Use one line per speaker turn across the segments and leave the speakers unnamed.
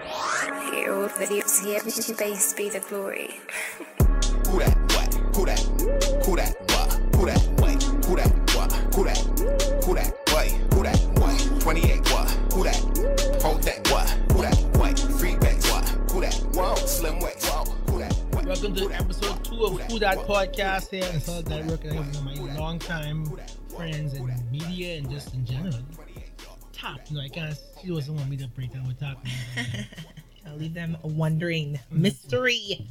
Hear all videos here, to base be the glory.
Who that? What? Who that? Who that? What? Who that? Wait. Who that? What? Who that? Who that? Wait. Who that? What? 28. What? Who that? Hold that. What? Who that? Wait. Free back. What? Who that? Whoa. Slim way. Whoa. Who that? What?
Welcome to episode two of Who Dat Podcast here. It's all that work and
What?
one of my longtime friends in media and just in general. TAP, you know, I can't, she doesn't want me to break down with TAP.
I'll leave them wondering. Mystery.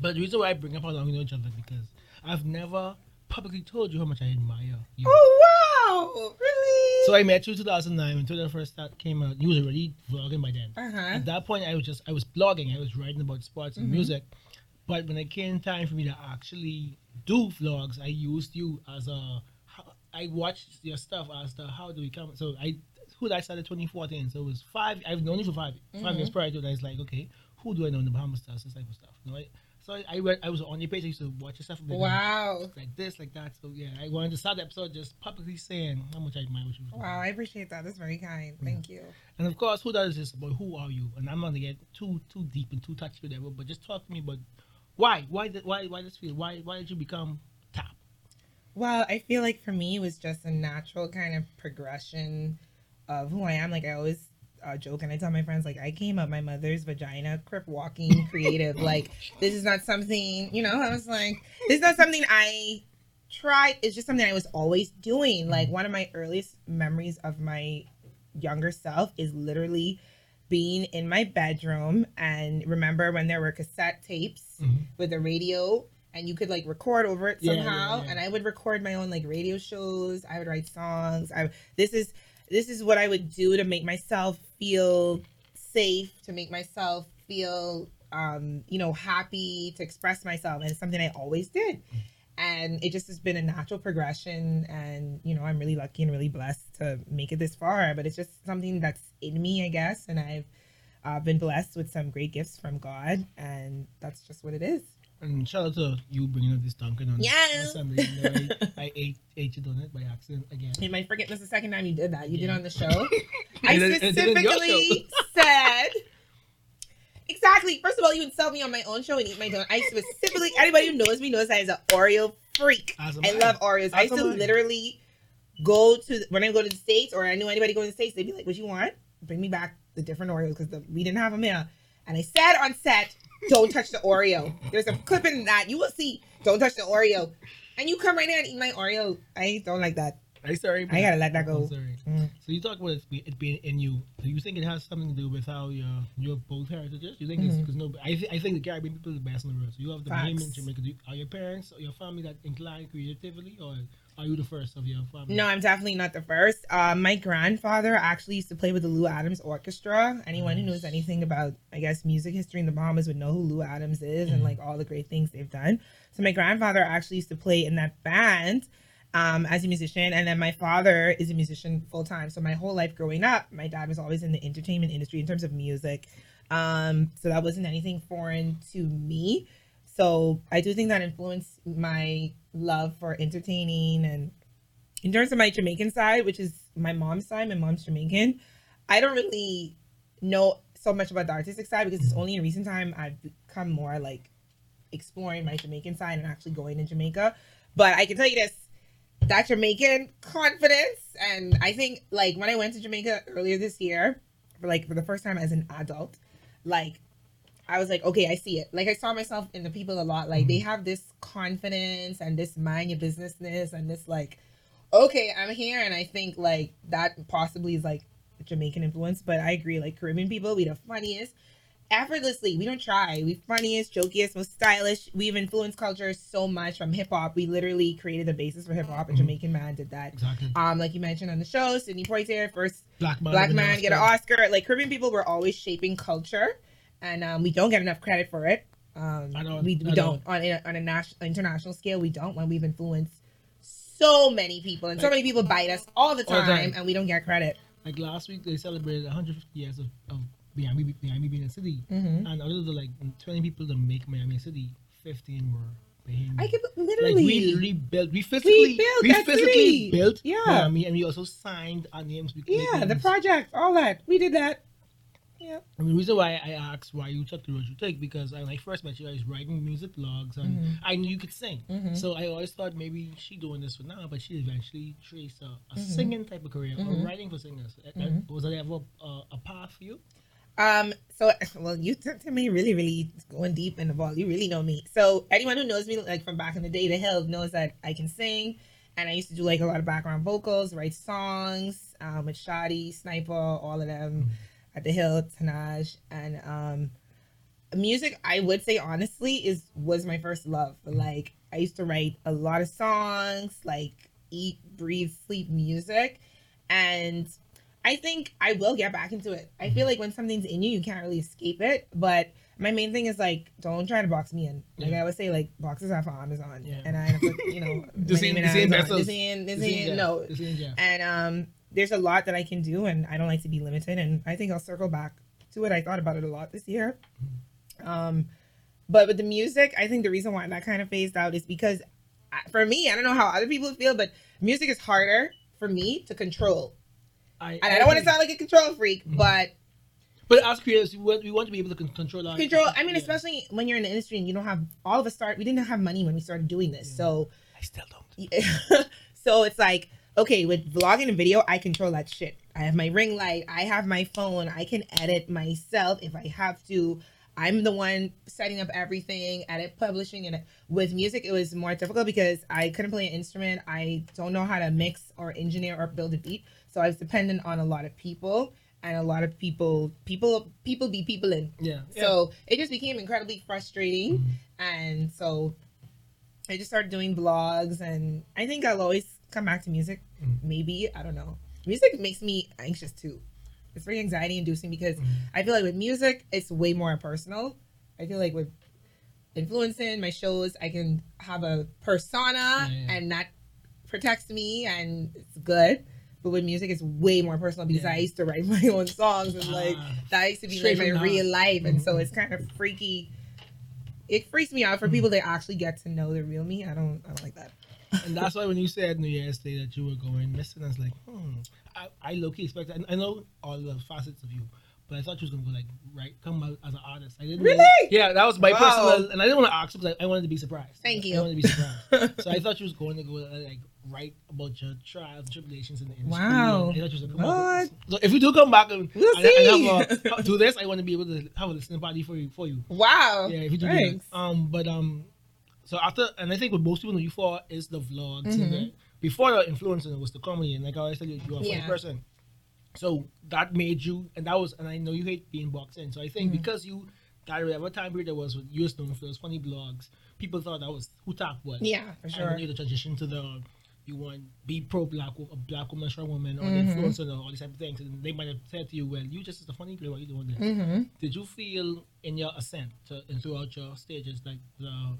but the reason why I bring up how long we know each other because I've never publicly told you how much I admire you.
Oh wow! Really?
So I met you in 2009 when Twitter first start came out. You was already vlogging by then.
uh huh.
At that point, I was just I was blogging. I was writing about sports and
Mhm.
music. But when it came time for me to actually do vlogs, I used you as a. I watched your stuff uh, as to how do we come. So I who I started 2014. So it was five. I've known you for 5 five mm-hmm. years prior to that. It's like okay, who do I know in the Bahamas stars? This type of stuff. You know, I, so I, I went. I was on your page. I used to watch your stuff.
Wow.
Like this, like that. So yeah, I wanted to start the episode just publicly saying how much I admire what you.
Wow, I appreciate that. That's very kind. Thank you.
And of course, who does this about who are you? And I'm not gonna get too too deep and too touchy with whatever, but just talk to me about why, why, did, why, why this feel? Why, why did you become?
Well, I feel like for me, it was just a natural kind of progression of who I am. Like I always uh, joke and I tell my friends, like I came up my mother's vagina, crip walking, creative. like this is not something, you know. I was like, this is not something I tried. It's just something I was always doing. Like one of my earliest memories of my younger self is literally being in my bedroom and remember when there were cassette tapes
Mhm.
with a radio and you could like record over it somehow
yeah, yeah.
and i would record my own like radio shows. I would write songs. I this is this is what i would do to make myself feel safe to make myself feel um you know happy to express myself. And it's something i always did. And it just has been a natural progression. And you know i'm really lucky and really blessed to make it this far. But it's just something that's in me i guess. And i've uh, been blessed with some great gifts from god. And that's just what it is
And shout out to you bringing up this Dunkin' on,
Yeah.
I, I ate ate it on it by accident again.
you might forget this is the second time you did that you did
Yeah.
on the show i
And it- and it did in your
specifically said exactly first of all you insult me on my own show and eat my donut i specifically anybody who knows me knows i was an oreo freak
As
I
I.
love Oreos. I used to literally go to when I go to the states, or I knew anybody going to the states, they'd be like, "What you want? Bring me back the different Oreos because we didn't have them here." And I said on set, "Don't touch the Oreo." There's a clip in that you will see. Don't touch the Oreo, and you come right in and eat my Oreo. I don't like that.
I'm sorry.
I gotta let that
I'm
go.
sorry.
Mm.
So you talk about it, it being in you. Do you think it has something to do with how you're you're both heritages? You think it's
Mhm.
because no? I, th- I think the Caribbean people are the best in the world. So you have the in Jamaica. Do you, are your parents or your family that inclined creatively, or are you the first of your family?
No, I'm definitely not the first. Uh, my grandfather actually used to play with the Lou Adams Orchestra. Anyone who knows anything about, I guess, music history in the Bahamas would know who Lou Adams is and
Mhm.
like all the great things they've done. So my grandfather actually used to play in that band um, as a musician, and then my father is a musician full time. So my whole life growing up, my dad was always in the entertainment industry in terms of music. Um, so that wasn't anything foreign to me. So I do think that influenced my love for entertaining and in terms of my Jamaican side, which is my mom's side, my mom's Jamaican, I don't really know so much about the artistic side because it's only in recent time I've become more like exploring my Jamaican side and actually going to Jamaica. But I can tell you this that Jamaican confidence and I think like when I went to Jamaica earlier this year, for like for the first time as an adult, like I was like, okay, I see it. Like I saw myself in the people a lot. Like they have this confidence and this mind your businessness and this like, okay, I'm here. And I think like that possibly is like Jamaican influence. But I agree, like Caribbean people, we the funniest. Effortlessly, we don't try. We funniest, jokiest, most stylish. We've influenced culture so much from hip hop. We literally created the basis for hip hop. A
Mhm.
Jamaican man did that.
exactly.
Um, like you mentioned on the show, Sidney Poitier, first
Black man,
black man get an Oscar. Like Caribbean people were always shaping culture, and um, we don't get enough credit for it. Um,
know,
we, we
I
don't on a, on a national international scale. We don't when we've influenced so many people, and so many people bite us all the
All the
time,
time.
and we don't get credit.
Like last week, they celebrated 150 years of, of Miami, Miami being a city,
Mm-hmm.
and out of the like 20 people that make Miami a city, 15 were Bahamian.
I could
like
literally.
we literally built, we physically,
built
we physically
city.
built
Yeah.
Miami, and we also signed our names.
yeah, the project, all that we did that. Yeah.
And the reason why I asked why you took the road you took because when I first met you, I was writing music blogs and
Mhm.
I knew you could sing.
Mhm.
So I always thought maybe she doing this for now, but she eventually traced a, a
Mhm.
singing type of career or writing for singers.
Mhm.
Was that ever uh, a path for you?
Um, so well, you took to me really, really going deep in the ball. You really know me. So anyone who knows me, like from back in the day, the hill knows that I can sing, and I used to do like a lot of background vocals, write songs um, with Shadi, Sniper, all of them at the hill, Tanaj, and um, music. I would say honestly is was my first love. Like I used to write a lot of songs, like eat, breathe, sleep music, and I think I will get back into it. I feel like when something's in you, you can't really escape it. But my main thing is like, don't try to box me in. Like
Yeah.
I would say, like boxes are for Amazon,
Yeah.
and I, you know,
This ain't-
name in
this ain't.
This ain't, this
This ain't
ain't, no.
Ain't
And um, there's a lot that I can do, and I don't like to be limited. And I think I'll circle back to it. I thought about it a lot this year. Um, but with the music, I think the reason why that kind of phased out is because, I- for me, I don't know how other people feel, but music is harder for me to control.
I,
And I don't want to sound like a control freak,
Mhm.
but
But as creators, we want, to be able to control our
control. I mean,
Yeah.
especially when you're in the industry and you don't have all of us start. We didn't have money when we started doing this,
Yeah.
so
I still don't.
so it's like okay with vlogging and video i control that shit. I have my ring light i have my phone i can edit myself if i have to. I'm the one setting up everything edit publishing and with music it was more difficult because i couldn't play an instrument. I don't know how to mix or engineer or build a beat. So i was dependent on a lot of people and a lot of people people people be people in.
Yeah.
so it just became incredibly frustrating. Mm-hmm. And so I just started doing blogs, and I think I'll always come back to music.
Mhm.
Maybe, I don't know. Music makes me anxious too. It's very anxiety inducing because
Mhm.
I feel like with music, it's way more personal. I feel like with influencing my shows, I can have a persona
Yeah,
and that protects me and it's good. But with music, it's way more personal because
Yeah.
I used to write my own songs and like
Ah.
that used to be like my real life, and so
Mhm.
it's kind of freaky. It freaks me out for
Mhm.
people that actually get to know the real me. I don't, I don't like that.
And that's why when you said New Year's Day that you were going missing, I was like, hmm. I, I low key expected. I, I know all the facets of you, but I thought you was gonna go like right come out as an artist. I didn't
Really?
know- yeah, that was my
Wow.
personal, and I didn't want to ask because I, I wanted to be surprised.
Thank you.
I wanted to be surprised. so I thought you was going to go uh, like write about your trials and tribulations in the industry.
Wow.
I thought you was gonna come
What?
So if you do come back and,
We'll
and, and have a, do this, I want to be able to have a listening party for you. For you.
wow.
Yeah, if you do
Thanks.
that. Um, but um, so after, and I think what most people know you for is the vlogs. And
Mhm.
the, before the influencer it was the comedy, and like I always tell you, you're a funny
Yeah.
person. So that made you, and that was, and I know you hate being boxed in. So I think
Mhm.
because you, that whatever time period there was, you was known for those funny blogs, people thought that was who talk was.
Yeah, for sure.
then you to transition to the, you want be pro black, a black woman, strong woman, or
Mhm.
the influencer, and all these type of things. And they might have said to you, well, you just is a funny girl, why you doing this?
Mm-hmm.
did you feel in your ascent to, and throughout your stages like the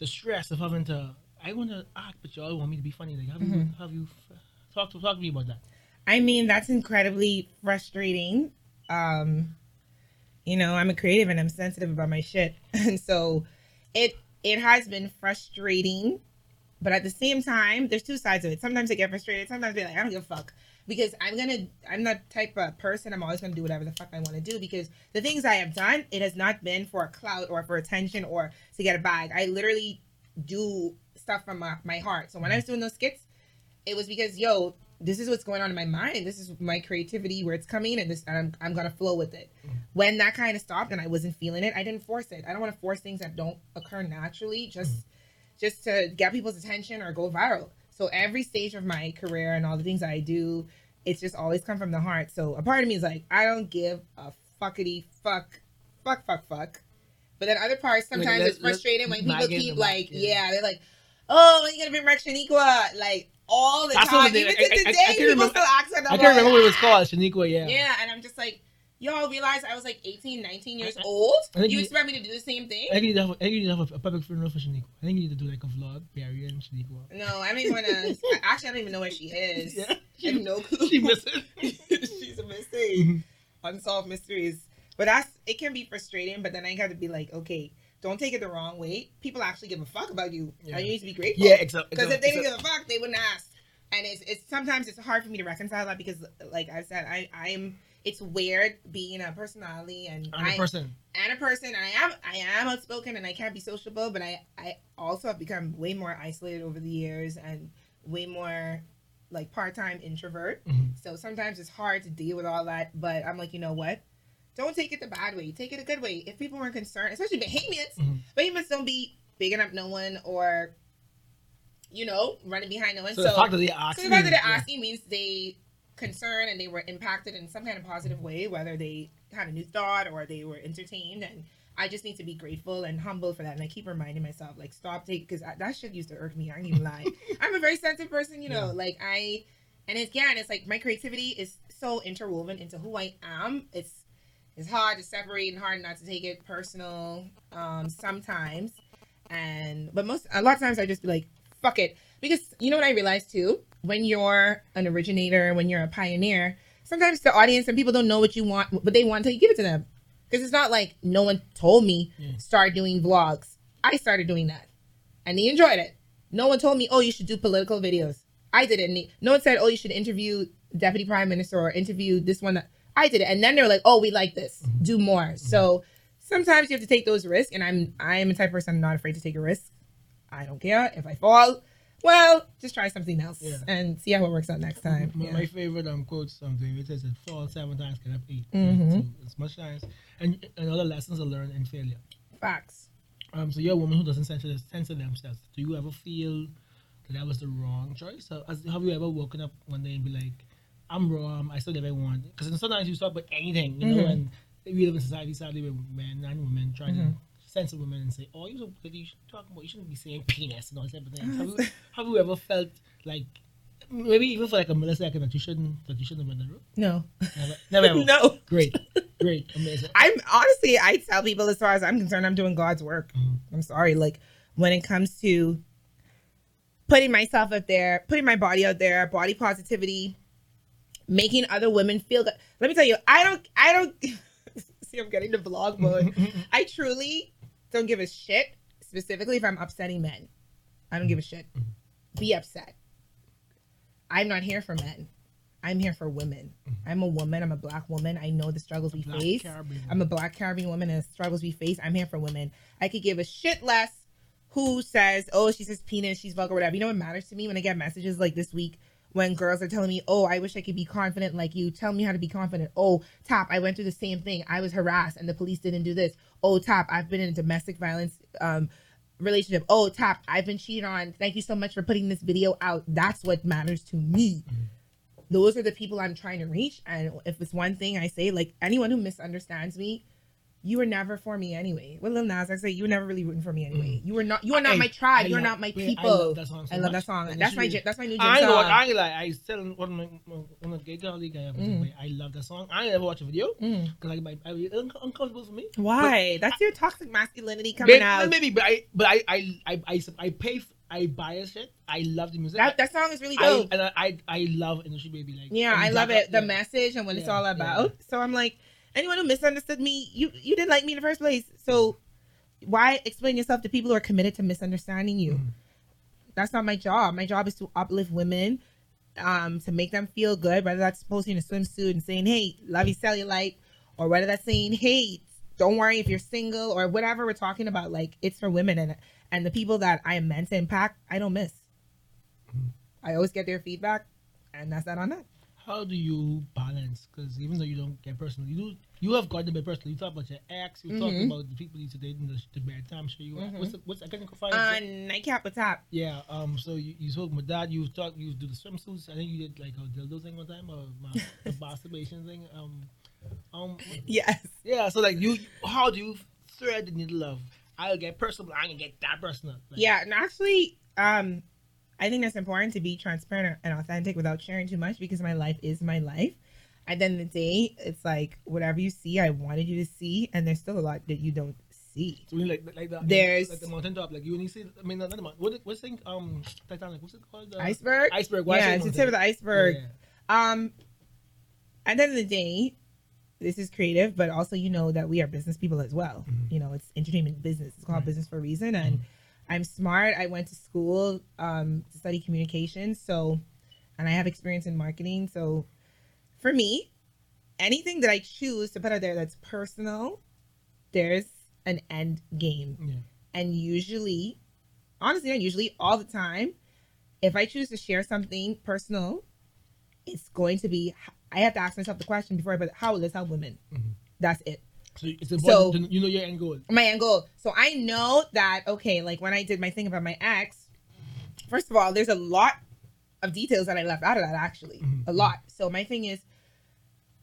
the stress of having to I want to act but y'all want me to be funny like have you
Mhm.
have you talk to talk to me about that
I mean, that's incredibly frustrating. Um, you know, I'm a creative and I'm sensitive about my shit, and so it it has been frustrating. But at the same time, there's two sides of it. Sometimes I get frustrated. Sometimes I be like, I don't give a fuck because I'm gonna. I'm that type of person. I'm always gonna do whatever the fuck I want to do because the things I have done, it has not been for a clout or for attention or to get a bag. I literally do stuff from my, my heart. So when I was doing those skits, it was because yo, this is what's going on in my mind. This is my creativity where it's coming, and this and I'm I'm gonna flow with it. When that kind of stopped and I wasn't feeling it, I didn't force it. I don't want to force things that don't occur naturally, just just to get people's attention or go viral. So every stage of my career and all the things I do, it's just always come from the heart. So a part of me is like, I don't give a fuckity fuck, fuck, fuck, fuck. But then other parts, sometimes it's frustrating when people keep like,
yeah.
yeah, they're like, oh, when you gonna bring back Shaniqua? Like all the
That's
time. Even
I- I-
to
I- I
today,
can't
people
remember-
still ask.
I can't remember what it was called Shaniqua yeah
Yeah, and I'm just like, y'all realize I was like 18, 19 years
I- I-
old?
I
You
you-
expect me to do the same thing?
I think you need to have a, I think you need to have a, a public funeral for Shaniqua I think you need to do like a vlog Barry and Shaniqua
No, I don't even want to. Actually, I don't even know where she is.
yeah
I have no clue.
she missed it
She's a mystery. Mm-hmm. Unsolved mysteries. But that's it can be frustrating, but then I got to be like, okay, don't take it the wrong way. People actually give a fuck about you.
Yeah.
And you need to be grateful.
yeah exactly
Because if they didn't give a fuck, they wouldn't ask. And it's it's sometimes it's hard for me to reconcile that because like I said, I I'm it's weird being a personality and
I'm
I,
person.
and a person. I am I am outspoken and I can't be sociable, but I I also have become way more isolated over the years and way more like part time introvert.
Mhm.
So sometimes it's hard to deal with all that. But I'm like, you know what? Don't take it the bad way. Take it a good way. If people weren't concerned, especially Bahamians,
Mhm.
Bahamians don't be bigging up no one or, you know, running behind no one.
So,
So,
the fact that they
so
asking,
the fact that they're
yeah.
asking means they concerned and they were impacted in some kind of positive way, whether they had a new thought or they were entertained. And I just need to be grateful and humble for that. And I keep reminding myself, like, stop taking, because that shit used to irk me. I ain't even lie. I'm a very sensitive person, you know,
Yeah.
like I, and it's, again, it's like my creativity is so interwoven into who I am. It's, it's hard to separate and hard not to take it personal um, sometimes. And, but most, a lot of times I just be like, fuck it. Because you know what I realized too? When you're an originator, when you're a pioneer, sometimes the audience and people don't know what you want, what they want until you give it to them. Because it's not like no one told me
Yeah.
start doing vlogs. I started doing that, and they enjoyed it. No one told me, oh, you should do political videos. I did it. No one said, oh, you should interview deputy prime minister or interview this one. I did it, and then they were like, oh, we like this. Mm-hmm. Do more. Mm-hmm. So sometimes you have to take those risks, and I'm I'm a type of person I'm not afraid to take a risk. I don't care if I fall. Well, just try something else
Yeah.
and see how it works out next time.
My,
Yeah.
my favorite um quote something it says fall seven times get up 8
Mhm.
So it's much times and and other lessons are learned in failure.
Facts.
Um, so you're a woman who doesn't censor, censor themselves. Do you ever feel that that was the wrong choice? So, as, have you ever woken up one day and be like, "I'm wrong. I still never want"? Because sometimes you talk about anything, you know,
Mhm.
and we live in society sadly where men and women try
Mhm.
to censor women and say, "Oh, you should, you should talk about. You shouldn't be saying penis and all type of things." have, you, have you ever felt like maybe even for like a millisecond that you shouldn't that you shouldn't have been in the room?
No.
Never, never
no.
Great, great, amazing.
I'm honestly, I tell people as far as I'm concerned, I'm doing God's work.
Mhm.
I'm sorry. Like when it comes to putting myself out there, putting my body out there, body positivity, making other women feel good. Let me tell you, I don't, I don't see. I'm getting to vlog mode. I truly don't give a shit. Specifically, if I'm upsetting men, I don't give a shit. Mm-hmm. Be upset. I'm not here for men. I'm here for women. Mm-hmm. I'm a woman. I'm a black woman. I know the struggles we
Black
face.
Caribbean.
I'm a black Caribbean woman and the struggles we face. I'm here for women. I could give a shit less who says, oh, she says penis, she's vulgar, whatever. You know what matters to me when I get messages like this week when girls are telling me, oh, I wish I could be confident like you. Tell me how to be confident. Oh, TAP, I went through the same thing. I was harassed and the police didn't do this. Oh, TAP, I've been in a domestic violence um, relationship. Oh, TAP, I've been cheated on. Thank you so much for putting this video out. That's what matters to me those are the people I'm trying to reach. And if it's one thing I say, like anyone who misunderstands me, you were never for me anyway. What Lil Nas X say, you were never really rooting for me anyway. You were not. You are not
I-
my tribe. You are not my people.
I love that song so
I love that song.
And
That's my.
should be-
gy- That's my new gym
I
song.
I like I still one of my one of the gay colleague I have.
Mm.
I love that song. I ain't ever watch a video
Mm.
like I, I, un- uncomfortable for me.
Why? That's your toxic masculinity coming
Maybe,
out.
maybe, but I but I I I I, I pay f- I buy shit. I love the music.
That that song is really
I,
dope.
and I, I I love industry baby like
yeah, I love
that-
it. The
yeah.
message and what it's
Yeah,
all
yeah.
about. So I'm like, anyone who misunderstood me, you you didn't like me in the first place. So why explain yourself to people who are committed to misunderstanding you?
Mhm.
That's not my job. My job is to uplift women, um, to make them feel good, whether that's posting a swimsuit and saying, Hey, love you cellulite, or whether that's saying, Hey, don't worry if you're single or whatever we're talking about. Like it's for women and and the people that I am meant to impact, I don't miss. I always get their feedback and that's that on that.
How do you balance? Because even though you don't get personal, you do. You have got to be personal. You talk about your ex. You talk
Mhm.
about the people you used to date in the, the bad time. Sure, you.
Mhm.
What's the, what's I can find.
Uh, nightcap with TAP.
Yeah, um, so you, you spoke with that. You talk, you do the swimsuits. I think you did like a dildo thing one time, or ma- the masturbation thing. Um, um,
Yes.
yeah. So like you, how do you thread the needle of I'll get personal, I can get that personal. Like,
Yeah, and actually, um, I think that's important to be transparent and authentic without sharing too much because my life is my life. At the end of the day, it's like whatever you see, I wanted you to see, and there's still a lot that you don't see.
So you like like the
There's-
like the mountain top, like you you see. I mean, not the mountain. What what's thing? Um, Titanic. What's it called? The,
Iceberg.
Iceberg. Why
yeah, it's the tip of the iceberg.
Yeah.
Um, at the end of the day, this is creative, but also you know that we are business people as well.
Mhm.
You know, it's entertainment business. It's called
Right.
business for a reason, and
Mhm.
I'm smart. I went to school um, to study communication, so and I have experience in marketing. So for me, anything that I choose to put out there that's personal, there's an end game.
Yeah.
And usually, honestly, not usually, all the time, if I choose to share something personal, it's going to be, I have to ask myself the question before I put, how will this help women?
Mhm.
That's it.
So it's important
So-
to, you know your end goal.
My end goal. So I know that, okay, like when I did my thing about my ex, first of all, there's a lot of details that I left out of that actually.
Mhm.
A lot. So my thing is,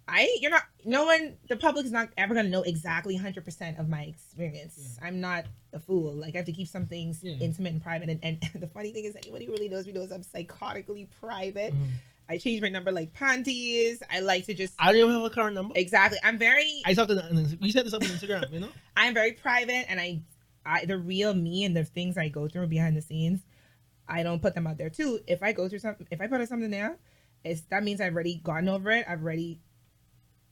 I you're not no one the public is not ever gonna know exactly hundred percent of my experience. I'm not a fool. Like I have to keep some things
Yeah.
intimate and private. And, and the funny thing is anybody who really knows me knows I'm psychotically private.
Mhm.
I change my number like panties. I like to just
I don't even have a current number.
exactly. I'm very
I talked to you said this up on Instagram, you know?
I'm very private and I, I the real me and the things I go through behind the scenes, I don't put them out there too. If I go through something, if I put something there, it's that means I've already gotten over it. I've already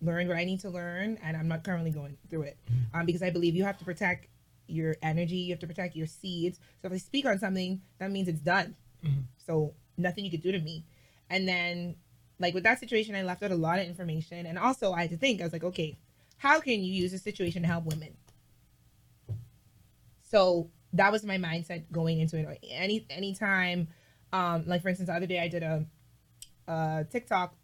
learned what I need to learn, and I'm not currently going through it. Um, because I believe you have to protect your energy, you have to protect your seeds. So if I speak on something, that means it's done.
Mhm.
So nothing you could do to me. And then, like with that situation, I left out a lot of information, and also I had to think. I was like, okay, how can you use this situation to help women? So that was my mindset going into it. Any anytime, um, like for instance, the other day I did a, a TikTok,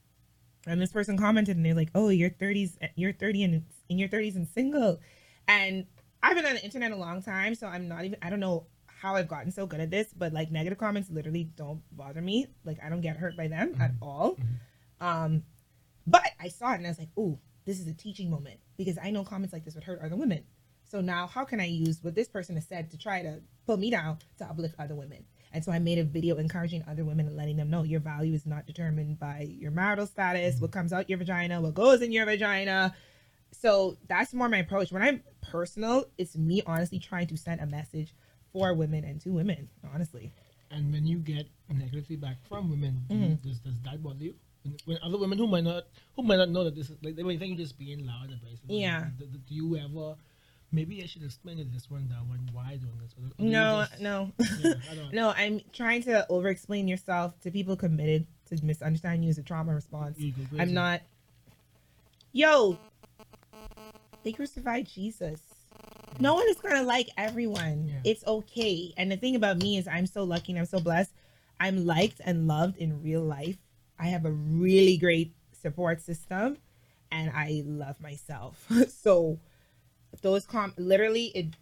and this person commented, and they're like, "Oh, you're 30s, you're 30 and in your 30s and single," and I've been on the internet a long time, so I'm not even. I don't know how I've gotten so good at this, but like negative comments literally don't bother me. Like I don't get hurt by them at mm-hmm. all. Mm-hmm. Um, but I saw it and I was like, "Ooh, this is a teaching moment because I know comments like this would hurt other women." So now, how can I use what this person has said to try to pull me down to uplift other women? And so I made a video encouraging other women and letting them know your value is not determined by your marital status, mm-hmm. what comes out your vagina, what goes in your vagina. So that's more my approach. When I'm personal, it's me honestly trying to send a message for women and to women, honestly.
And when you get negative feedback from women,
Mhm.
does, does that bother you? When, when other women who might not who might not know that this is like they might think you're just being loud and abrasive.
Yeah.
Do, do- do you ever? Maybe I should explain it this one, that one, why doing this. Or,
No,
just-
no.
Yeah,
no, I'm trying to over explain yourself to people committed to misunderstanding you as a trauma response. I'm not. Yo, they crucified Jesus. No one is gonna like everyone.
Yeah.
It's okay. And the thing about me is, I'm so lucky and I'm so blessed. I'm liked and loved in real life. I have a really great support system, and I love myself. so those com literally it.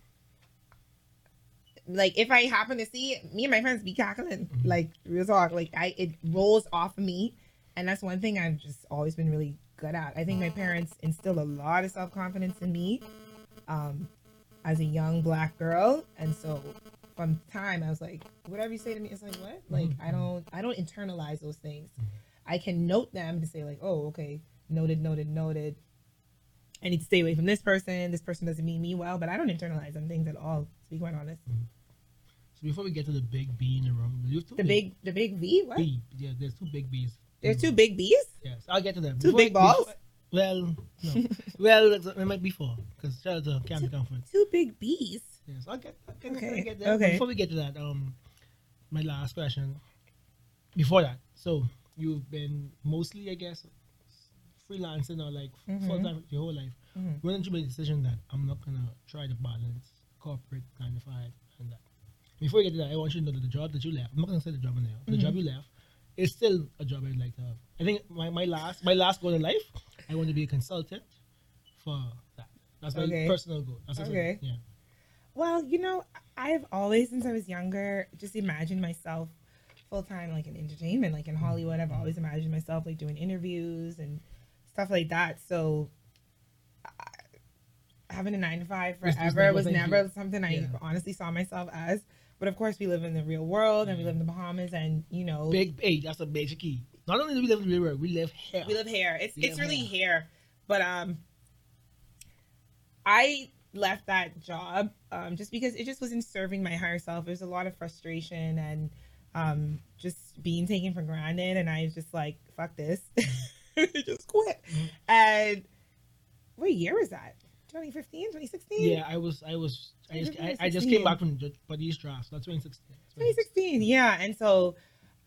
Like if I happen to see it, me and my friends be cackling.
Mhm.
Like real talk. Like I it rolls off of me and that's one thing I've just always been really good at. I think my parents instilled a lot of self confidence in me, um, as a young black girl, and so from time I was like, whatever you say to me, it's like what? Mm-hmm. Like I don't, I don't internalize those things. Mm-hmm. I can note them to say like, oh, okay, noted, noted, noted. I need to stay away from this person. This person doesn't mean me well, but I don't internalize them things at all. To be quite honest, mm-hmm.
So before we get to the big B in the room, you have two
the big, the big V. What?
B. Yeah, there's two big B's.
There's two big B's.
Yes, I'll get to them.
Two big balls?
before- well, no. well, it might be four because shout out to Camden Comfort.
Two big B's.
Yes, I'll get. I'll
Okay,
get
okay.
Before we get to that, um, my last question. Before that, so you've been mostly, I guess, freelancing or like
Mhm.
full time your whole life.
Mhm.
When did you make the decision that I'm not gonna try to balance corporate nine to five and that? Before we get to that, I want you to know that the job that you left, I'm not gonna say the job in there. The job you left is still a job I'd like to have. I think my, my last my last goal in life, I want to be a consultant for that. That's my
Okay.
personal goal. That's
Okay.
Yeah.
Well, you know, I've always, since I was younger, just imagined myself full time, like in entertainment, like in Hollywood. I've always imagined myself like doing interviews and stuff like that. So, I, having a nine to five
was
forever
never
was never something I
Yeah.
honestly saw myself as. But of course, we live in the real world and we mm-hmm. live in the Bahamas, and you know,
Big hey, that's a major key. Not only do we live in world, we live here.
we live here. It's
We
it's really
here.
here. But um I left that job um just because it just wasn't serving my higher self. There's a lot of frustration and um just being taken for granted and I was just like, fuck this. just quit.
Mhm.
And what year was that? 2015, 2016?
Yeah, I was, I was, I just, I, I just came back from Buddy's draft. That's 2016.
2016 yeah and so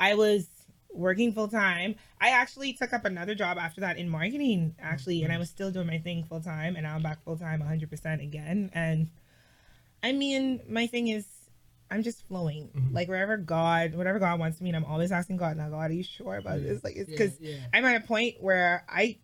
i was working full time. I actually took up another job after that in marketing, actually, and I was still doing my thing full time, and now I'm back full time 100% again. And I mean, my thing is, I'm just flowing.
Mhm.
Like wherever God, whatever God wants me, and I'm always asking God, now God, are you sure about
Yeah.
this? Like it's because
yeah.
I'm at a point where I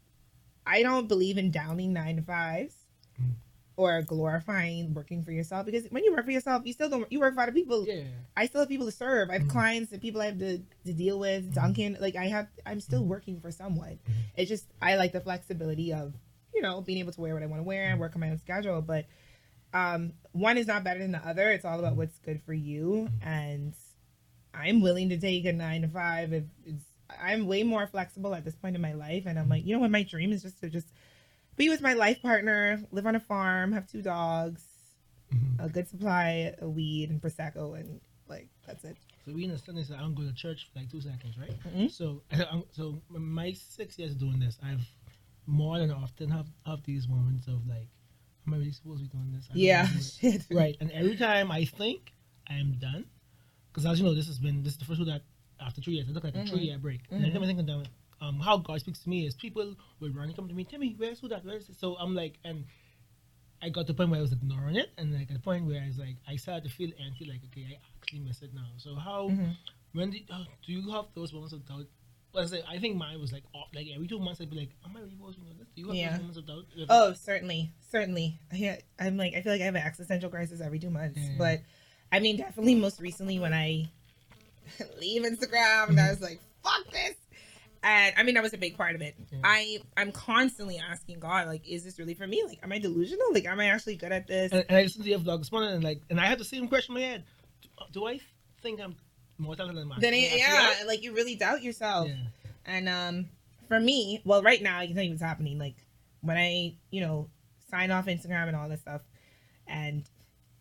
I don't believe in downing nine to fives
Mm.
Or glorifying working for yourself because when you work for yourself, you still don't you work for other people.
yeah.
I still have people to serve. I have
Mhm.
clients and people I have to, to deal with.
Mhm.
Duncan, like I have, I'm still
Mhm.
working for someone.
Mhm.
It's just I like the flexibility of, you know, being able to wear what I want to wear and work on my own schedule. But um, one is not better than the other. It's all about what's good for you. And I'm willing to take a nine to five if it's. I'm way more flexible at this point in my life, and I'm like, you know what, my dream is just to just be with my life partner, live on a farm, have two dogs,
Mhm.
a good supply of weed and prosecco, and like that's it.
So we in the Sunday, so I don't go to church for like two seconds, right?
Mhm.
So, I'm- so my six years doing this, I've more than often have have these moments of like, am I really supposed to be doing this? I
Yeah,
do
shit.
right. And every time I think I am done, because as you know, this has been this is the first one that after three years, I took like a
Mhm.
three year break. And every time I think I'm done, um, how God speaks to me is people will run and come to me, Timmay, where's who that? Where's this? So I'm like, and I got to the point where I was ignoring it, and like at the point where I was like, I started to feel empty, like okay, I actually miss it now. So how?
Mhm.
When do, uh, do you have those moments of doubt? Well, I, say, I think mine was like off, like every two months I'd be like, am I really this? Do you have
Yeah.
those moments of doubt?
Oh, certainly, certainly. I, I'm like, I feel like I have an existential crisis every two months.
Yeah.
But I mean, definitely most recently when I leave Instagram, and I
Mm-hmm.
was like, fuck this. And I mean, that was a big part of it.
Yeah.
I I'm constantly asking God, like, is this really for me? Like, am I delusional? Like, am I actually good at this?
and, and I listened to your vlog this morning, and like, and I had the same question in my head: Do, do I think I'm more talented than my?
then it,
actually
yeah, like you really doubt yourself.
Yeah.
And um, for me, well, right now I can tell you what's happening. Like when I, you know, sign off Instagram and all this stuff, and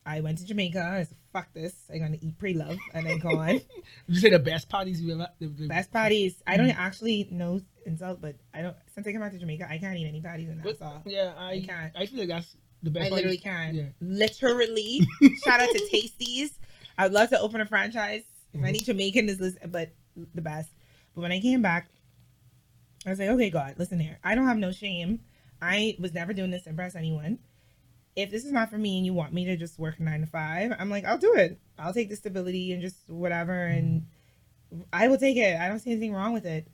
I went to Jamaica. I was fuck this. I'm gonna eat pre love, and then go on
you say the best parties you ever? The, the
best parties. I don't
Mm-hmm.
actually know insult, but I don't. Since I came back to Jamaica, I can't eat any parties in Nassau.
yeah, I,
I can't.
I feel like that's the best.
I
parties.
literally can.
Yeah.
Literally. Shout out to Tasties. I'd love to open a franchise. If
Mhm.
any Jamaican is listen, but the best. But when I came back, I was like, okay, God, listen here. I don't have no shame. I was never doing this to impress anyone. If this is not for me and you want me to just work nine to five, I'm like, I'll do it. I'll take the stability and just whatever, and I will take it. I don't see anything wrong with it.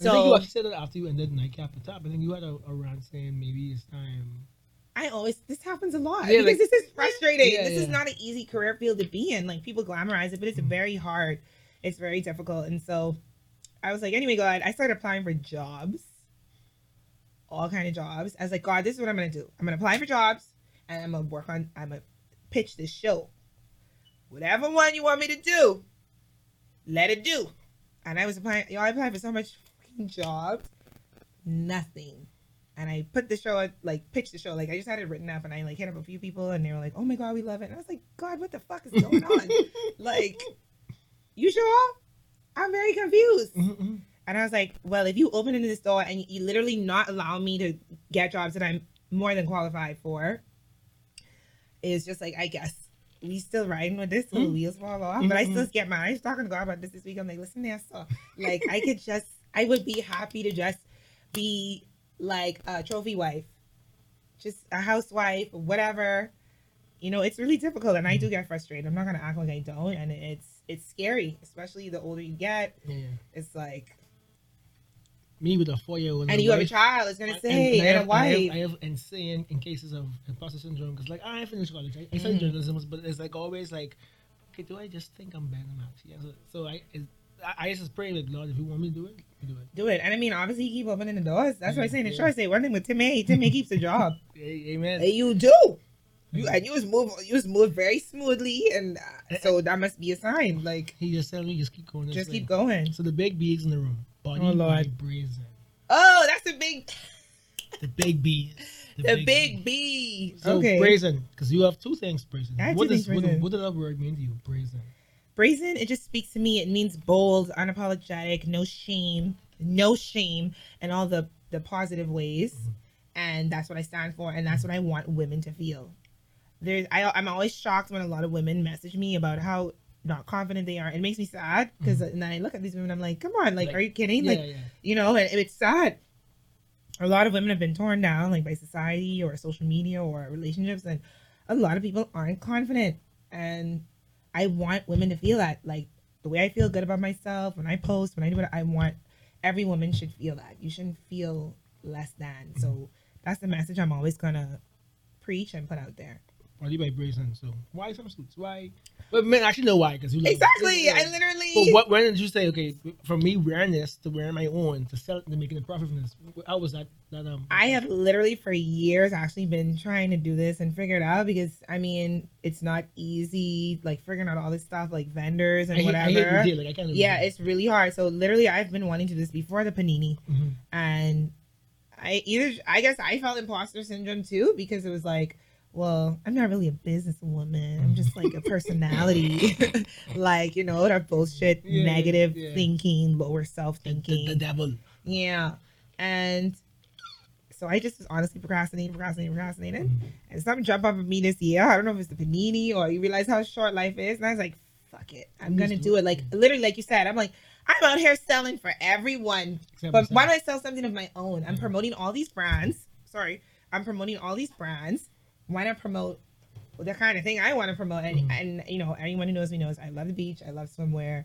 I think you actually said that after you ended Nightcap at the top. I think you had a, a rant saying maybe it's time.
I always this happens a lot
Yeah,
because
like-
this is frustrating.
Yeah,
this is not an easy career field to be in. Like people glamorize it, but it's
Mhm.
very hard. It's very difficult. And so I was like, anyway, God, I started applying for jobs, all kind of jobs. I was like, God, this is what I'm gonna do. I'm gonna apply for jobs, and I'm gonna work on. I'm gonna pitch this show. Whatever one you want me to do, let it do. And I was applying. Y'all, I applied for so much fucking jobs, nothing and I put the show like pitched the show like I just had it written up and I like hit up a few people and they were like oh my god we love it and I was like God what the fuck is going on like you sure I'm very confused
Mhm.
and I was like well if you open into this door and you literally not allow me to get jobs that I'm more than qualified for it's just like I guess we still riding with this till the
Mhm.
wheels fall off but I still
Mhm.
get mad I was talking to God about this this week I'm like listen there so like I could just I would be happy to just be like a trophy wife, just a housewife, whatever. You know, it's really difficult, and I do get frustrated. I'm not gonna act like I don't, and it's it's scary, especially the older you get.
Yeah.
It's like,
Me with a four year old.
and you have a child. It's gonna say, and,
I
a
have, I
wife.
have, I have insane in cases of imposter syndrome because like I finished college, I, I studied
Mhm.
journalism, but it's like always like, okay, do I just think I'm better than I'm? So, so I, I, I just pray like Lord, if you want me to do it, do it.
do it, and I mean, obviously, you keep opening the doors. That's why I say in the
Yeah.
I say one thing with Tim A. Tim A. keeps the job.
Amen.
And you do. You and you was move. You was move very smoothly, and uh, so that must be a sign. Like,
He just telling me just keep going.
just
way.
keep going.
So the big B's in the room. Body
Oh, Lord.
brazen.
Oh, that's a big,
The big B.
the big B.
So
okay.
brazen, because you have two things brazen.
I
What does what, what does that word mean to you? Brazen.
brazen it just speaks to me it means bold unapologetic no shame no shame and all the the positive ways
Mhm.
and that's what i stand for and that's what i want women to feel there's I, i'm always shocked when a lot of women message me about how not confident they are. It makes me sad because mm-hmm. then I look at these women. I'm like, come on, like,
Like,
are you kidding?
Yeah,
like,
yeah.
you know, and it's sad. A lot of women have been torn down, like by society or social media or relationships, and a lot of people aren't confident. And I want women to feel that, like the way I feel good about myself when I post, when I do what I want every woman should feel that. You shouldn't feel less than. So mm-hmm. that's the message I'm always gonna preach and put out there.
Body by Brazen. So why some suits? Why? But man, I should know why because you.
Exactly.
Yeah.
I literally.
But what? When did you say okay? From me wearing this to wearing my own to sell to making a profit from this? How was that? That um.
I have literally for years actually been trying to do this and figure it out because I mean it's not easy like figuring out all this stuff like vendors and
I hate, I
whatever.
hate deal. Like do
yeah,
it.
it's really hard. So literally I've been wanting to do this before the panini
Mhm.
and I either I guess I felt imposter syndrome too because it was like, well, I'm not really a businesswoman. I'm just like a personality. like, you know, that bullshit
Yeah,
negative
yeah.
thinking, lower self
The, the,
thinking.
the devil.
Yeah. And so I just was honestly procrastinating, procrastinating, procrastinating.
Mm-hmm.
And something jumped off of me this year. I don't know if it's the panini or you realize how short life is. And I was like, fuck it. I'm gonna
do
do
it.
Like literally, like you said, I'm like, I'm out here selling for everyone.
Except
But
myself.
why don't I sell something of my own? I'm promoting all these brands. Sorry. I'm promoting all these brands. Why not promote the kind of thing I want to promote? And,
Mhm.
and you know, anyone who knows me knows I love the beach. I love swimwear.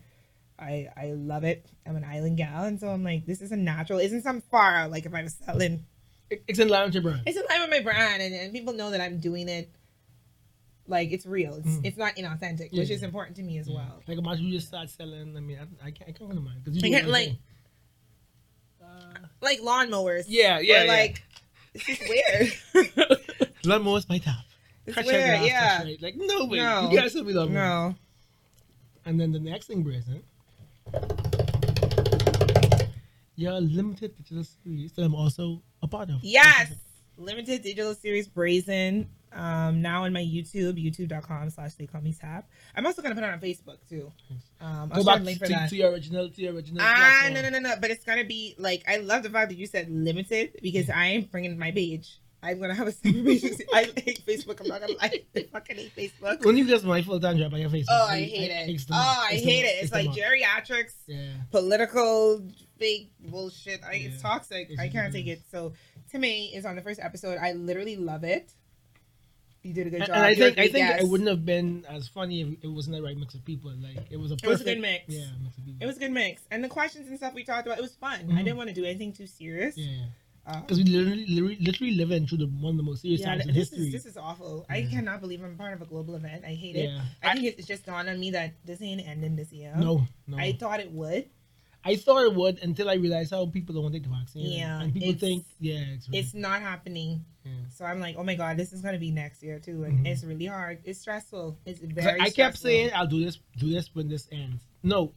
I I love it. I'm an island gal, and so I'm like, this is a natural. Isn't some far out like if I was selling.
It's in line with your brand.
It's in line with my brand, and, and people know that I'm doing it. Like it's real. It's
Mm.
it's not inauthentic, which
Yeah.
is important to me as
Yeah.
well.
Like imagine you just start selling. I mean, I, I can't. I can't go to because you
can't, like-
Uh,
Like lawnmowers.
yeah, yeah,
Or,
yeah.
like it's just weird.
Lawnmower's my top.
it's
Cut your
weird.
grass,
Yeah.
right. Like no way.
No.
You guys will be lawnmower.
No.
And then the next thing, Brazen. Your limited digital series that I'm also a part of.
Yes. Limited digital series Brazen. Um, now on my YouTube, youtube.com slash they call me Sap. I'm also gonna put it on Facebook too. Um
Go
I'll
back
share
to,
link for
to,
that.
to your original, to your original.
Ah,
platform.
no, no, no, no. But it's gonna be like I love the fact that you said limited because I am bringing my page. I'm gonna have a page. I hate Facebook. I'm not gonna lie. I fucking hate Facebook.
Only because my full time job, I have Facebook.
Oh, I hate it.
it's
Oh. I hate it. It's
the
like geriatrics,
Yeah.
political, fake bullshit. I,
Yeah.
It's toxic.
It's
I can't take it. So, Timmay is on the first episode. I literally love it. You did a good job.
and I
You're
think I think it wouldn't have been as funny if it wasn't the right mix of people. Like it was a perfect.
It was a good mix.
Yeah, mix.
It was a good mix, and the questions and stuff we talked about. It was fun.
Mhm.
I didn't want to do anything too serious.
Yeah,
Uh,
because we literally, literally, literally living through the one of the most serious
yeah,
times in
this
history.
is this is awful. I cannot believe I'm part of a global event. I hate it.
yeah.
I think it's just dawned on me that this ain't ending this year.
no, no.
I thought it would.
I thought it would until I realized how people don't want to take the vaccine.
Yeah,
and people think, yeah, it's,
It's not happening.
Yeah.
So I'm like, oh my god, this is gonna be next year too, and
Mhm.
it's really hard. It's stressful. It's very.
I kept
stressful.
saying I'll do this, do this when this ends. No,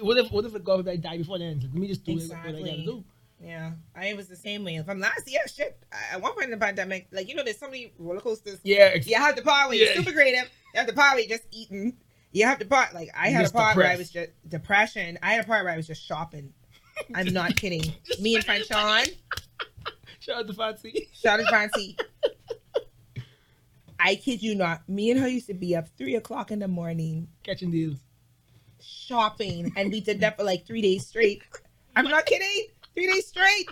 what if what if it God I die before it ends? Let me just do it what I gotta
Exactly.
do.
Yeah, I was the same way. From last year, shit. I- At one point in the pandemic, like you know, there's so many roller coasters.
Yeah, ex-
You have the part where you're
Yeah.
super creative. You have the part where just eating. You have the part like I had a
just
part where I was just depression. I had a part where I was just shopping. I'm not kidding. Me and French Sean,
Shout out to Fancy.
shout out to Fancy. I kid you not. Me and her used to be up three o'clock in the morning
Catching deals.
shopping, and we did that for like three days straight. I'm not kidding. Three days straight.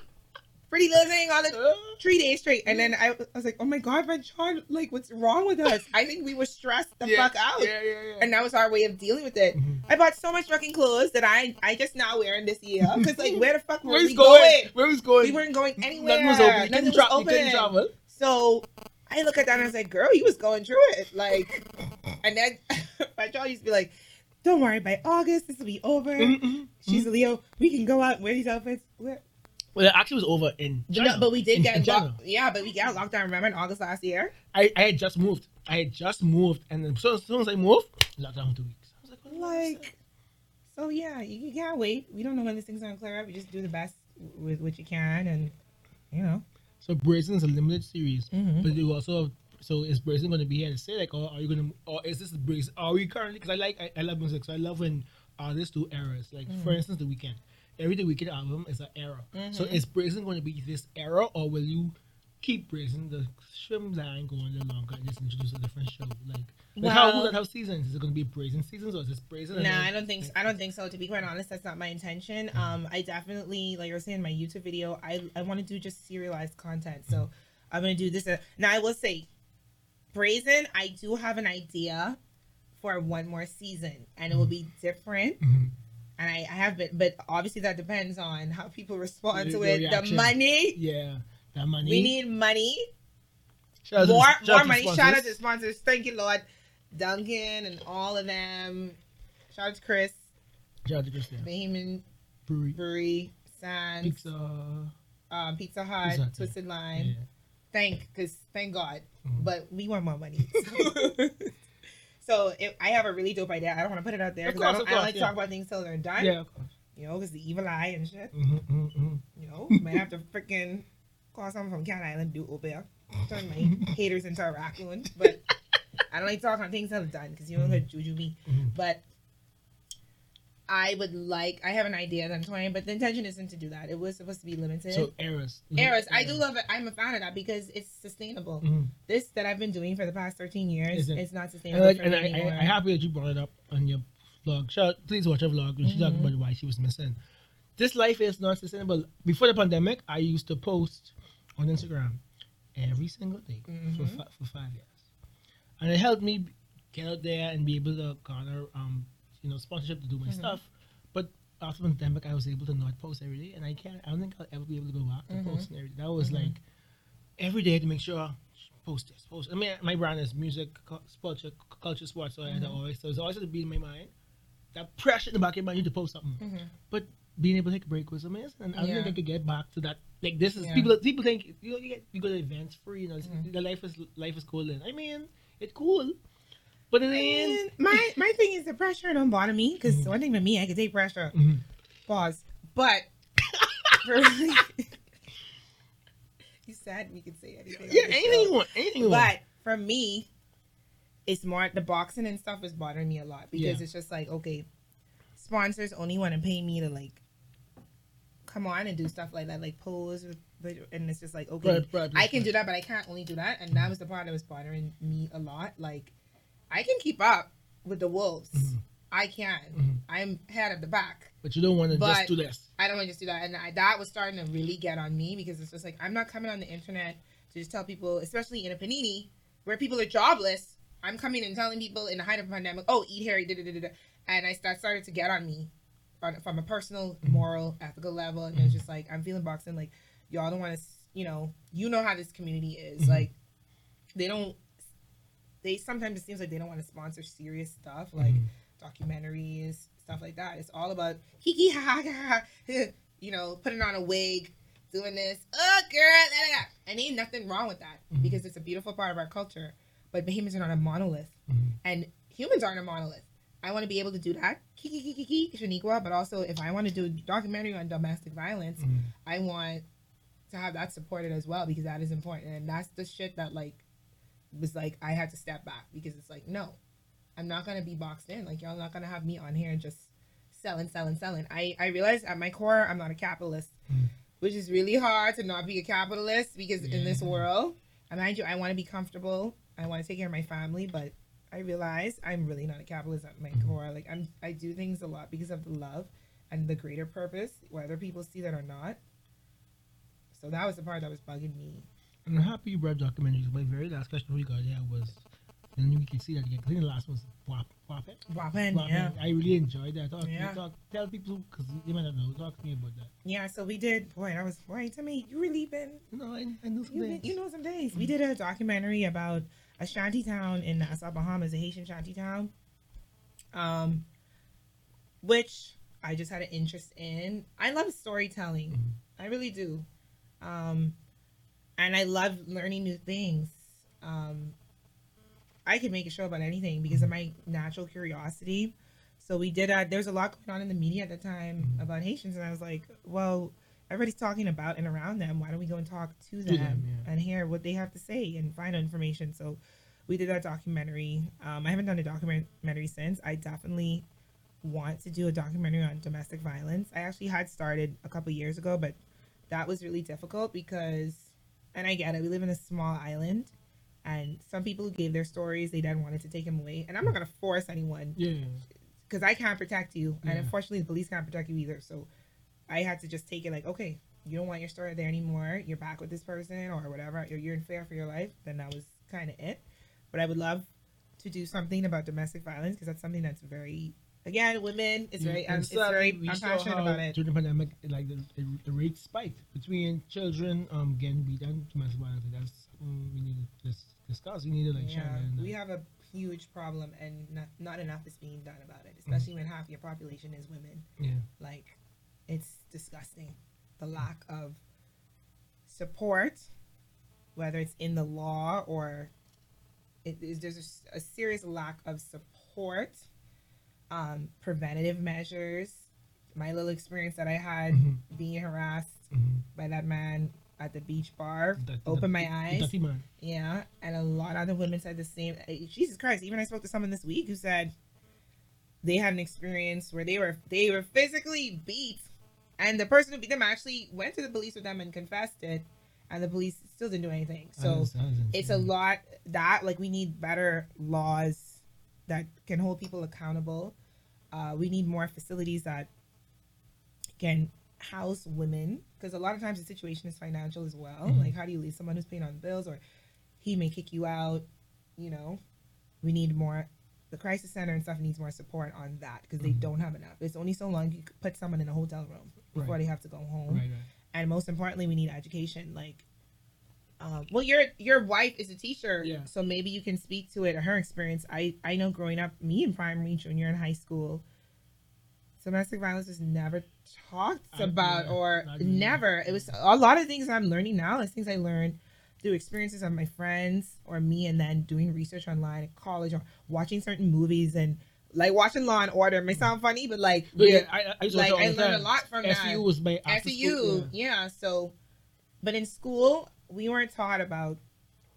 Pretty little thing, all the
Uh,
three days straight. And then I, I was like, oh my God, French Sean, like, what's wrong with us? I think we were stressed the
yeah,
fuck out.
Yeah, yeah, yeah.
And that was our way of dealing with it.
Mhm.
I bought so much fucking clothes that I I just now wearing this year. Because like where the fuck were
Where
we going?
going? Where he's going?
We weren't going anywhere.
Nothing was open. You
Nothing
couldn't,
was
tra- you
open.
couldn't travel.
So I look at that and I was like, girl, you was going through it. Like and then my child used to be like, Don't worry, by August this will be over.
Mhm.
She's a Leo. We can go out and wear these outfits. We're-
Well, it actually was over in China.
No, but we did
in,
get
in China.
locked. Yeah, but we got locked down. Remember in August last year?
I, I had just moved. I had just moved, and then so, as soon as I moved, lockdown two weeks. I was like, what the hell is
Like, so yeah, you, you can't wait. We don't know when this thing's gonna clear up. You just do the best with what you can, and you know.
So Brazen is a limited series,
Mhm.
but you also have, so is Brazen going to be here to say like, or are you going to, or is this Brazen? Are we currently? Because I like, I, I love music, so I love when artists do eras. Like for instance, the Weeknd. Every the Weeknd album is an era. So
Mhm.
is Brazen going to be this era, or will you keep Brazen, the swim line going little longer and just introduce a different show? Like, like how will that have seasons? Is it going to be Brazen seasons or is this Brazen? and
Nah, I don't think so. I don't think so. To be quite honest, that's not my intention. Um, I definitely, like I was saying in my YouTube video, I I want to do just serialized content. So I'm gonna do this. Uh, now I will say, Brazen, I do have an idea for one more season, and it will be different.
Mhm.
And I, I have been, but obviously that depends on how people respond
The-
to it. The
reaction.
money,
Yeah, that money.
we need money.
Shout out to
more more money.
sponsors.
Shout out to sponsors. Thank you, Lord. Duncan and all of them. Shout out to Chris,
Shout out to Christian.
Bahamian
Brewery.
Brewery, Sands,
Pizza.
um, Pizza Hut,
Pizza Hut,
Twisted
Yeah.
Line. Thank, because thank God.
Mhm.
But we want more money. so if, I have a really dope idea. I don't want to put it out there because I don't,
of
I don't
course,
like to
yeah.
talk about things till they're done.
Yeah, of course.
You know, because the evil eye and shit.
Mhm, mhm, mhm.
You know, might have to freaking call someone from Cat Island do Obeah. Turn my haters into a raccoon. But I don't like talking on things till they're done because you know the juju me.
Mhm.
But I would like. I have an idea that I'm toying, but the intention isn't to do that. It was supposed to be limited.
So Eras.
Eras, I do love it. I'm a fan of that because it's sustainable.
Mhm.
This that I've been doing for the past 13 years
Isn't-
is not
And,
sustainable
like,
for
and I. I'm happy that you brought it up on your vlog. Shout, please watch her vlog when she talked
Mhm.
about why she was missing. This life is not sustainable. Before the pandemic, I used to post on Instagram every single day for,
Mhm.
fi- for five years, and it helped me get out there and be able to garner, um, you know, sponsorship to do my
Mhm.
stuff. But after the pandemic, I was able to not post every day, and I can't. I don't think I'll ever be able to go back to
Mhm.
posting every day. That was
Mhm.
like every day to make sure post this, post. I mean, my brand is music, cu- culture, culture, sports. So I had to
Mhm.
always, so it's always had to be in my mind. That pressure in the back of my mind, to post something.
Mhm.
But being able to take a break was amazing, and I don't think I could get back to that. Like this is
Yeah.
people. People think you know you get you go to events free. You know,
Mhm.
the life is life is cool. And I mean, it's cool, but.
And my my thing is the pressure don't bother me because
Mhm.
one thing with me, I can take pressure.
Mhm.
Pause. But you said we can say anything.
Yeah, anything you want, anything you want.
But for me, it's more the boxing and stuff is bothering me a lot because
Yeah.
it's just like okay, sponsors only want to pay me to like come on and do stuff like that, like pose, and it's just like okay,
Right, right,
I can
right.
do that, but I can't only do that, and that was the part that was bothering me a lot. Like, I can keep up with the wolves,
Mhm.
I can.
Mhm.
I'm head of the back.
But you don't want to just do this.
I don't want to just do that. And I, that was starting to really get on me because it's just like, I'm not coming on the internet to just tell people, especially in a panini where people are jobless. I'm coming and telling people in the height of a pandemic, oh, eat Harry, da da da da. da. And I start, started to get on me on, from a personal, moral, ethical level. And it's just like, I'm feeling boxing like, y'all don't want to, you know, you know how this community is.
Mhm.
Like, they don't, they sometimes it seems like they don't want to sponsor serious stuff. Like,
Mhm.
documentaries, stuff like that. It's all about hee ha ha you know, putting on a wig, doing this, oh girl, da, da, da. and ain't nothing wrong with that
Mhm.
because it's a beautiful part of our culture. But Bahamians are not a monolith,
Mhm.
and humans aren't a monolith. I want to be able to do that, kiki kiki kiki, Shaniqua, but also if I want to do a documentary on domestic violence,
Mhm.
I want to have that supported as well because that is important, and that's the shit that like was like I had to step back because it's like no, I'm not gonna be boxed in. Like y'all not gonna have me on here and just selling, selling, selling. I I realized at my core I'm not a capitalist,
Mm.
which is really hard to not be a capitalist because in this world, and mind you, I want to be comfortable. I want to take care of my family, but I realize I'm really not a capitalist at my core. Like I'm, I do things a lot because of the love and the greater purpose, whether people see that or not. So that was the part that was bugging me.
And I'm happy you brought documentaries. My very last question for you guys, yeah, was, and you can see that again. I think the last one was Wap, Wap It.
Wapen, yeah.
I really enjoyed that. Talk,
Yeah.
talk, tell people, because they might not know. Talk to me about that.
Yeah, so we did. Boy, that was boy. Tell me, you really been
You know, I, I know some
you, been, you know some days. We did a documentary about a shanty town in Nassau, Bahamas, a Haitian shanty town. Um, which I just had an interest in. I love storytelling.
Mhm.
I really do. Um, and I love learning new things. Um, I can make a show about anything because of my natural curiosity. So we did. Uh, there was a lot going on in the media at the time
Mhm.
about Haitians, and I was like, well, everybody's talking about and around them. Why don't we go and talk to them,
them, yeah.
and hear what they have to say and find out information? So we did that documentary. Um, I haven't done a documentary since. I definitely want to do a documentary on domestic violence. I actually had started a couple years ago, but that was really difficult because and I get it. We live in a small island, and some people who gave their stories, they then wanted to take him away. And I'm not gonna force anyone
Yeah.
because I can't protect you, and unfortunately, the police can't protect you either. So I had to just take it like, okay, you don't want your story there anymore. You're back with this person or whatever. You're, you're in fear for your life. Then that was kind of it. But I would love to do something about domestic violence because that's something that's very, again, women. It's very,
And
um, it's very. I'm passionate about it.
During the pandemic, like the, the, the rate spiked between children um getting beat and domestic violence. That's something we need to dis- discuss. We need to like
Yeah, we have a huge problem, and not, not enough is being done about it.
Mm-hmm.
Especially when half your population is women.
yeah.
Like, it's disgusting. The lack of support, whether it's in the law or it is there's a serious lack of support, um, preventative measures. My little experience that I had
Mhm.
being harassed
Mhm.
by that man at the beach bar
That-
opened my eyes. Yeah, and a lot of other women said the same. Jesus Christ! Even I spoke to someone this week who said they had an experience where they were they were physically beat, and the person who beat them actually went to the police with them and confessed it, and the police still didn't do anything. So
is- that is
it's a lot that like we need better laws that can hold people accountable. Uh, we need more facilities that can house women because a lot of times the situation is financial as well.
Mhm.
Like how do you leave someone who's paying on bills or he may kick you out? You know, we need more. The crisis center and stuff needs more support on that because they
Mhm.
don't have enough. It's only so long you could put someone in a hotel room before
Right.
they have to go home
Right, right.
and most importantly we need education like um, well your your wife is a teacher
Yeah.
so maybe you can speak to it or her experience. I i know growing up me in primary junior and in high school domestic violence was never talked
I-
about
yeah,
or never. It was a lot of things i'm learning now. Is things i learned through experiences of my friends or me and then doing research online at college or watching certain movies and like watching law and order. It may sound funny but like
But yeah, I, I, I used to
like I learned a lot from that.
SU was my
SU,
school,
yeah. So, but in school, we weren't taught about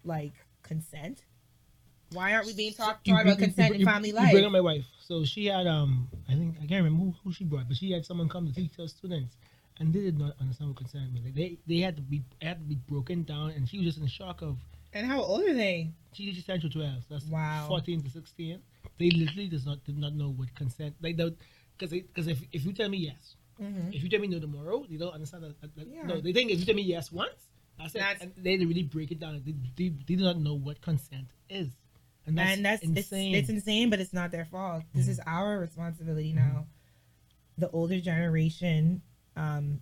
like consent. Why aren't we being taught,
You-
taught about
you- you-
consent
you-
in
you-
family
you
life?
bring up my wife. So she had um I think I can't remember who, who she brought, but she had someone come to teach her students, and they did not understand what consent meant. Like they they had to be had to be broken down, and she was just in shock of.
and how old are they?
She she Central twelve. So that's
Wow.
fourteen to sixteen. They literally does not did not know what consent like that because because if if you tell me yes,
Mm-hmm.
if you tell me no tomorrow, they don't understand that. that- that-
Yeah.
No, they think if you tell me yes once, that's,
That's-
it. And they really break it down. They, they, they do not know what consent is, and that's,
and that's
insane.
It's, it's insane, but it's not their fault. This is our responsibility now. The older generation, um,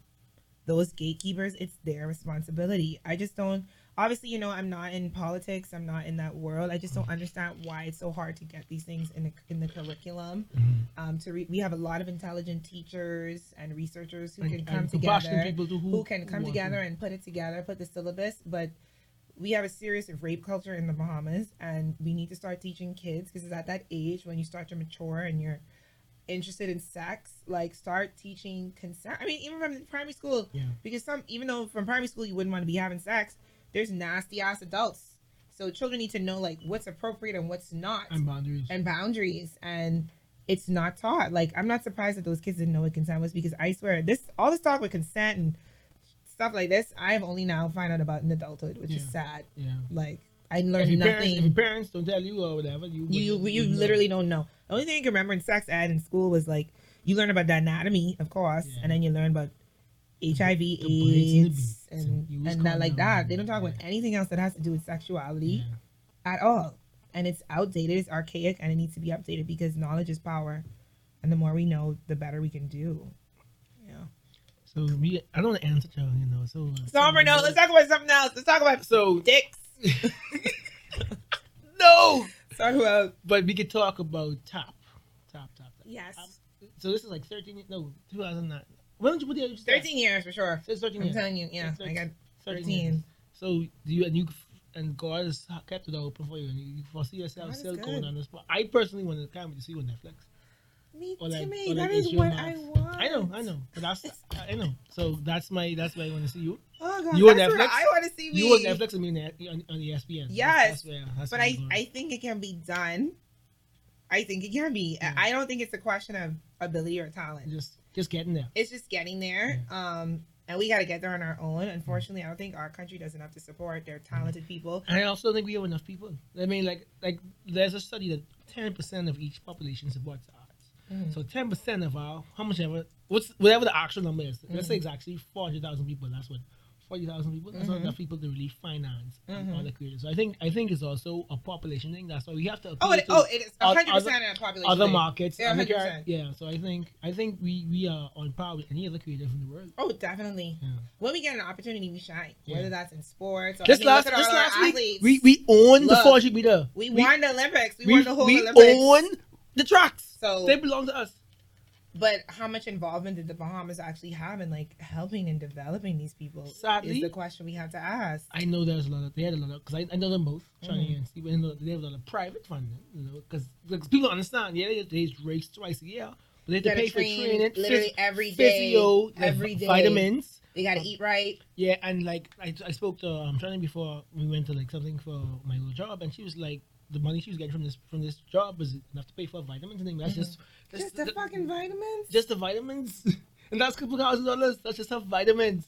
those gatekeepers, it's their responsibility. I just don't. Obviously, you know, I'm not in politics. I'm not in that world. I just don't understand why it's so hard to get these things in the in the curriculum.
Mhm.
Um, to re- we have a lot of intelligent teachers and researchers who
And-
can come together
too
who, can come
want
together
to.
and put it together, put the syllabus. But we have a serious rape culture in the Bahamas, and we need to start teaching kids because it's at that age when you start to mature and you're interested in sex. Like, start teaching consent. I mean, even from primary school,
Yeah.
because some, even though from primary school you wouldn't want to be having sex, there's nasty ass adults. So children need to know like what's appropriate and what's not
and boundaries.
and boundaries and it's not taught like i'm not surprised that those kids didn't know what consent was because i swear this all this talk with consent and stuff like this i've only now found out about in adulthood which is sad
yeah.
like i
If
learned
your, parents, if your parents don't tell you or whatever, you
you you
wouldn't know.
literally don't know the only thing you can remember in sex ed in school was like you learn about the anatomy of course
Yeah.
and then you learn about hiv
the brains and the
aids and,
and
that like that they don't talk about anything else that has to do with sexuality
Yeah.
at all. And it's outdated, it's archaic, and it needs to be updated because knowledge is power. And the more we know, the better we can do. Yeah.
So we, I don't want to answer, Charlie, you know. So uh,
Somber note, let's talk about something else. Let's talk about
So
dicks.
no,
Talk about
but we could talk about top, top, top. top.
yes.
Um, so this is like thirteen. No, two thousand nine. When did you put the age?
Thirteen years for sure.
So it's thirteen
I'm
years.
telling you, yeah. I got
13
thirteen.
So do you and you and God has kept it open for you, and you foresee yourself still going on this. spot. I personally want to come to see you on Netflix.
Me
Or
to
like-
me,
or like
is
HBO
what. I want.
I know, I know, but that's I know. So that's my that's why I want to see you.
Oh god,
You on Netflix?
I want to see me.
You on Netflix and me on, the- on, ESPN.
Yes,
that's, that's where, that's
but I. I think it can be done. I think it can be.
Yeah.
I don't think it's a question of ability or talent.
just just getting there.
it's just getting there. Um, and we got to get there on our own. Unfortunately, I don't think our country does enough to support their talented people.
And I also don't think we have enough people. I mean, like, like there's a study that ten percent of each population supports arts.
Mhm.
So ten percent of our how much ever what's whatever the actual number is. Let's
Mm-hmm.
say it's actually four hundred thousand people. That's what forty thousand people. That's not
Mhm.
enough people to really finance
Mhm.
all the creators. So I think I think it's also a population thing. That's why we have to.
Oh, it,
to
oh, it is
oth-
hundred percent of the population.
Other
thing.
markets,
Yeah, 100%.
char- yeah. So I think I think we we are on par with any other creator in the world.
Oh, definitely.
Yeah.
When we get an opportunity, we shine.
Yeah.
Whether that's in sports or
Just last just last week, we we own the
Look,
four hundred meter.
we won the Olympics. We,
we,
won the whole
we
Olympics.
We own the tracks.
So-
they belong to us.
But how much involvement did the Bahamas actually have in like helping and developing these people?
Sadly-
is the question we have to ask.
I know there's a lot of they had a lot of because I, I know them both, Shaunae
Mhm.
and Steve. I know they have a lot of private funding, you know, because people don't understand. Yeah, they, they race twice a year, but they have to
Gotta
pay for
train
training,
literally
phys-
every day,
physio,
every day.
vitamins.
They got to eat right.
Yeah, and like I, I spoke to um Shaunae before we went to like something for my old job, and she was like, the money she was getting from this from this job was enough to pay for vitamins and things. That's mm-hmm. just that's
Just the fucking vitamins.
just the vitamins, and that's a couple thousand dollars. That's just her vitamins.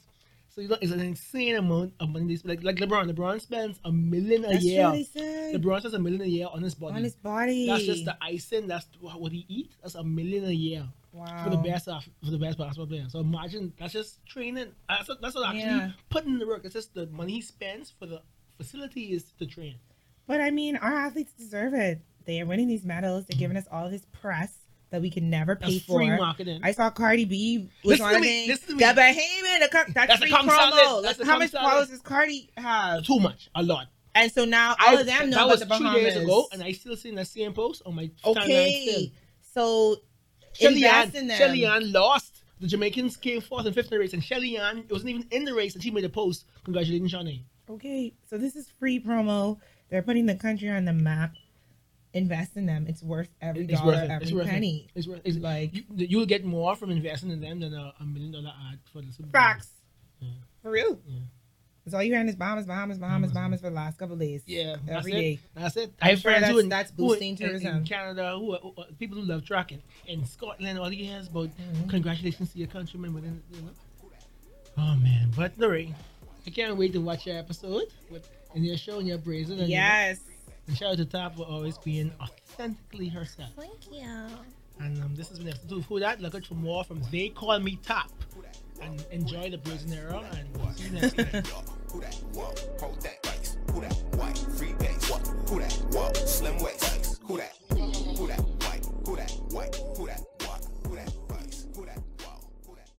So you know, it's an insane amount of money. They spend. Like like LeBron, LeBron spends a million a
That's
year.
what they said.
LeBron spends a million a year on his body.
on his body.
That's just the icing. That's what he eats. That's a million a year
wow.
for the best of, for the best basketball player. So imagine that's just training. That's that's what actually
Yeah.
putting in the work. It's just the money he spends for the facility is to train.
But I mean, our athletes deserve it. They are winning these medals. They're giving us all this press that we can never pay for.
free marketing.
I saw Cardi B was
Listen
on
me, listen.
The Bahamian, the that's,
That's a
free promo.
That's a
how much followers does Cardi have?
Too much, a lot.
And so now all
I-
of them know
that
about
was
the
two
Bahamas.
days ago, and I still seen that same post on my
okay, so
Shelly Ann,
invest in.
Shelly Ann lost. The Jamaicans came fourth and fifth in the race, and Shelly Ann it wasn't even in the race, and she made a post congratulating Shaunae.
Okay, so this is free promo. They're putting the country on the map. Invest in them. It's worth every
It's
dollar,
worth it.
every
It's worth
penny.
it. It's worth it's
Like-
you, you will get more from investing in them than a, a million dollar ad for the Super Bowl.
Facts.
Yeah.
For real.
Yeah.
That's all you hearing is Bahamas, Bahamas, Bahamas,
Bahamas.
For the last couple of days.
Yeah, that's
Every
it. That's it. I have
sure
friends who
that's-
in,
that's
who in-
boosting tourism.
in Canada who are, who are- people who love tracking in Scotland. All you hear But
Mhm.
congratulations to your countrymen. Within, you know. Oh man, but Lorraine, I can't wait to watch your episode with and you're showing your brazen. And
yes.
And shout out to Tap for always being authentically herself.
Thank you.
And um, this has been episode two. That, look at for more from They Call Me Tap. And enjoy the brazen era. And see you next time.
Who that? Whoa, hold that bikes. Who that? White, free base. What? Who that? Whoa, slim waist. Who that? Who that? White. Who that? White. Who that?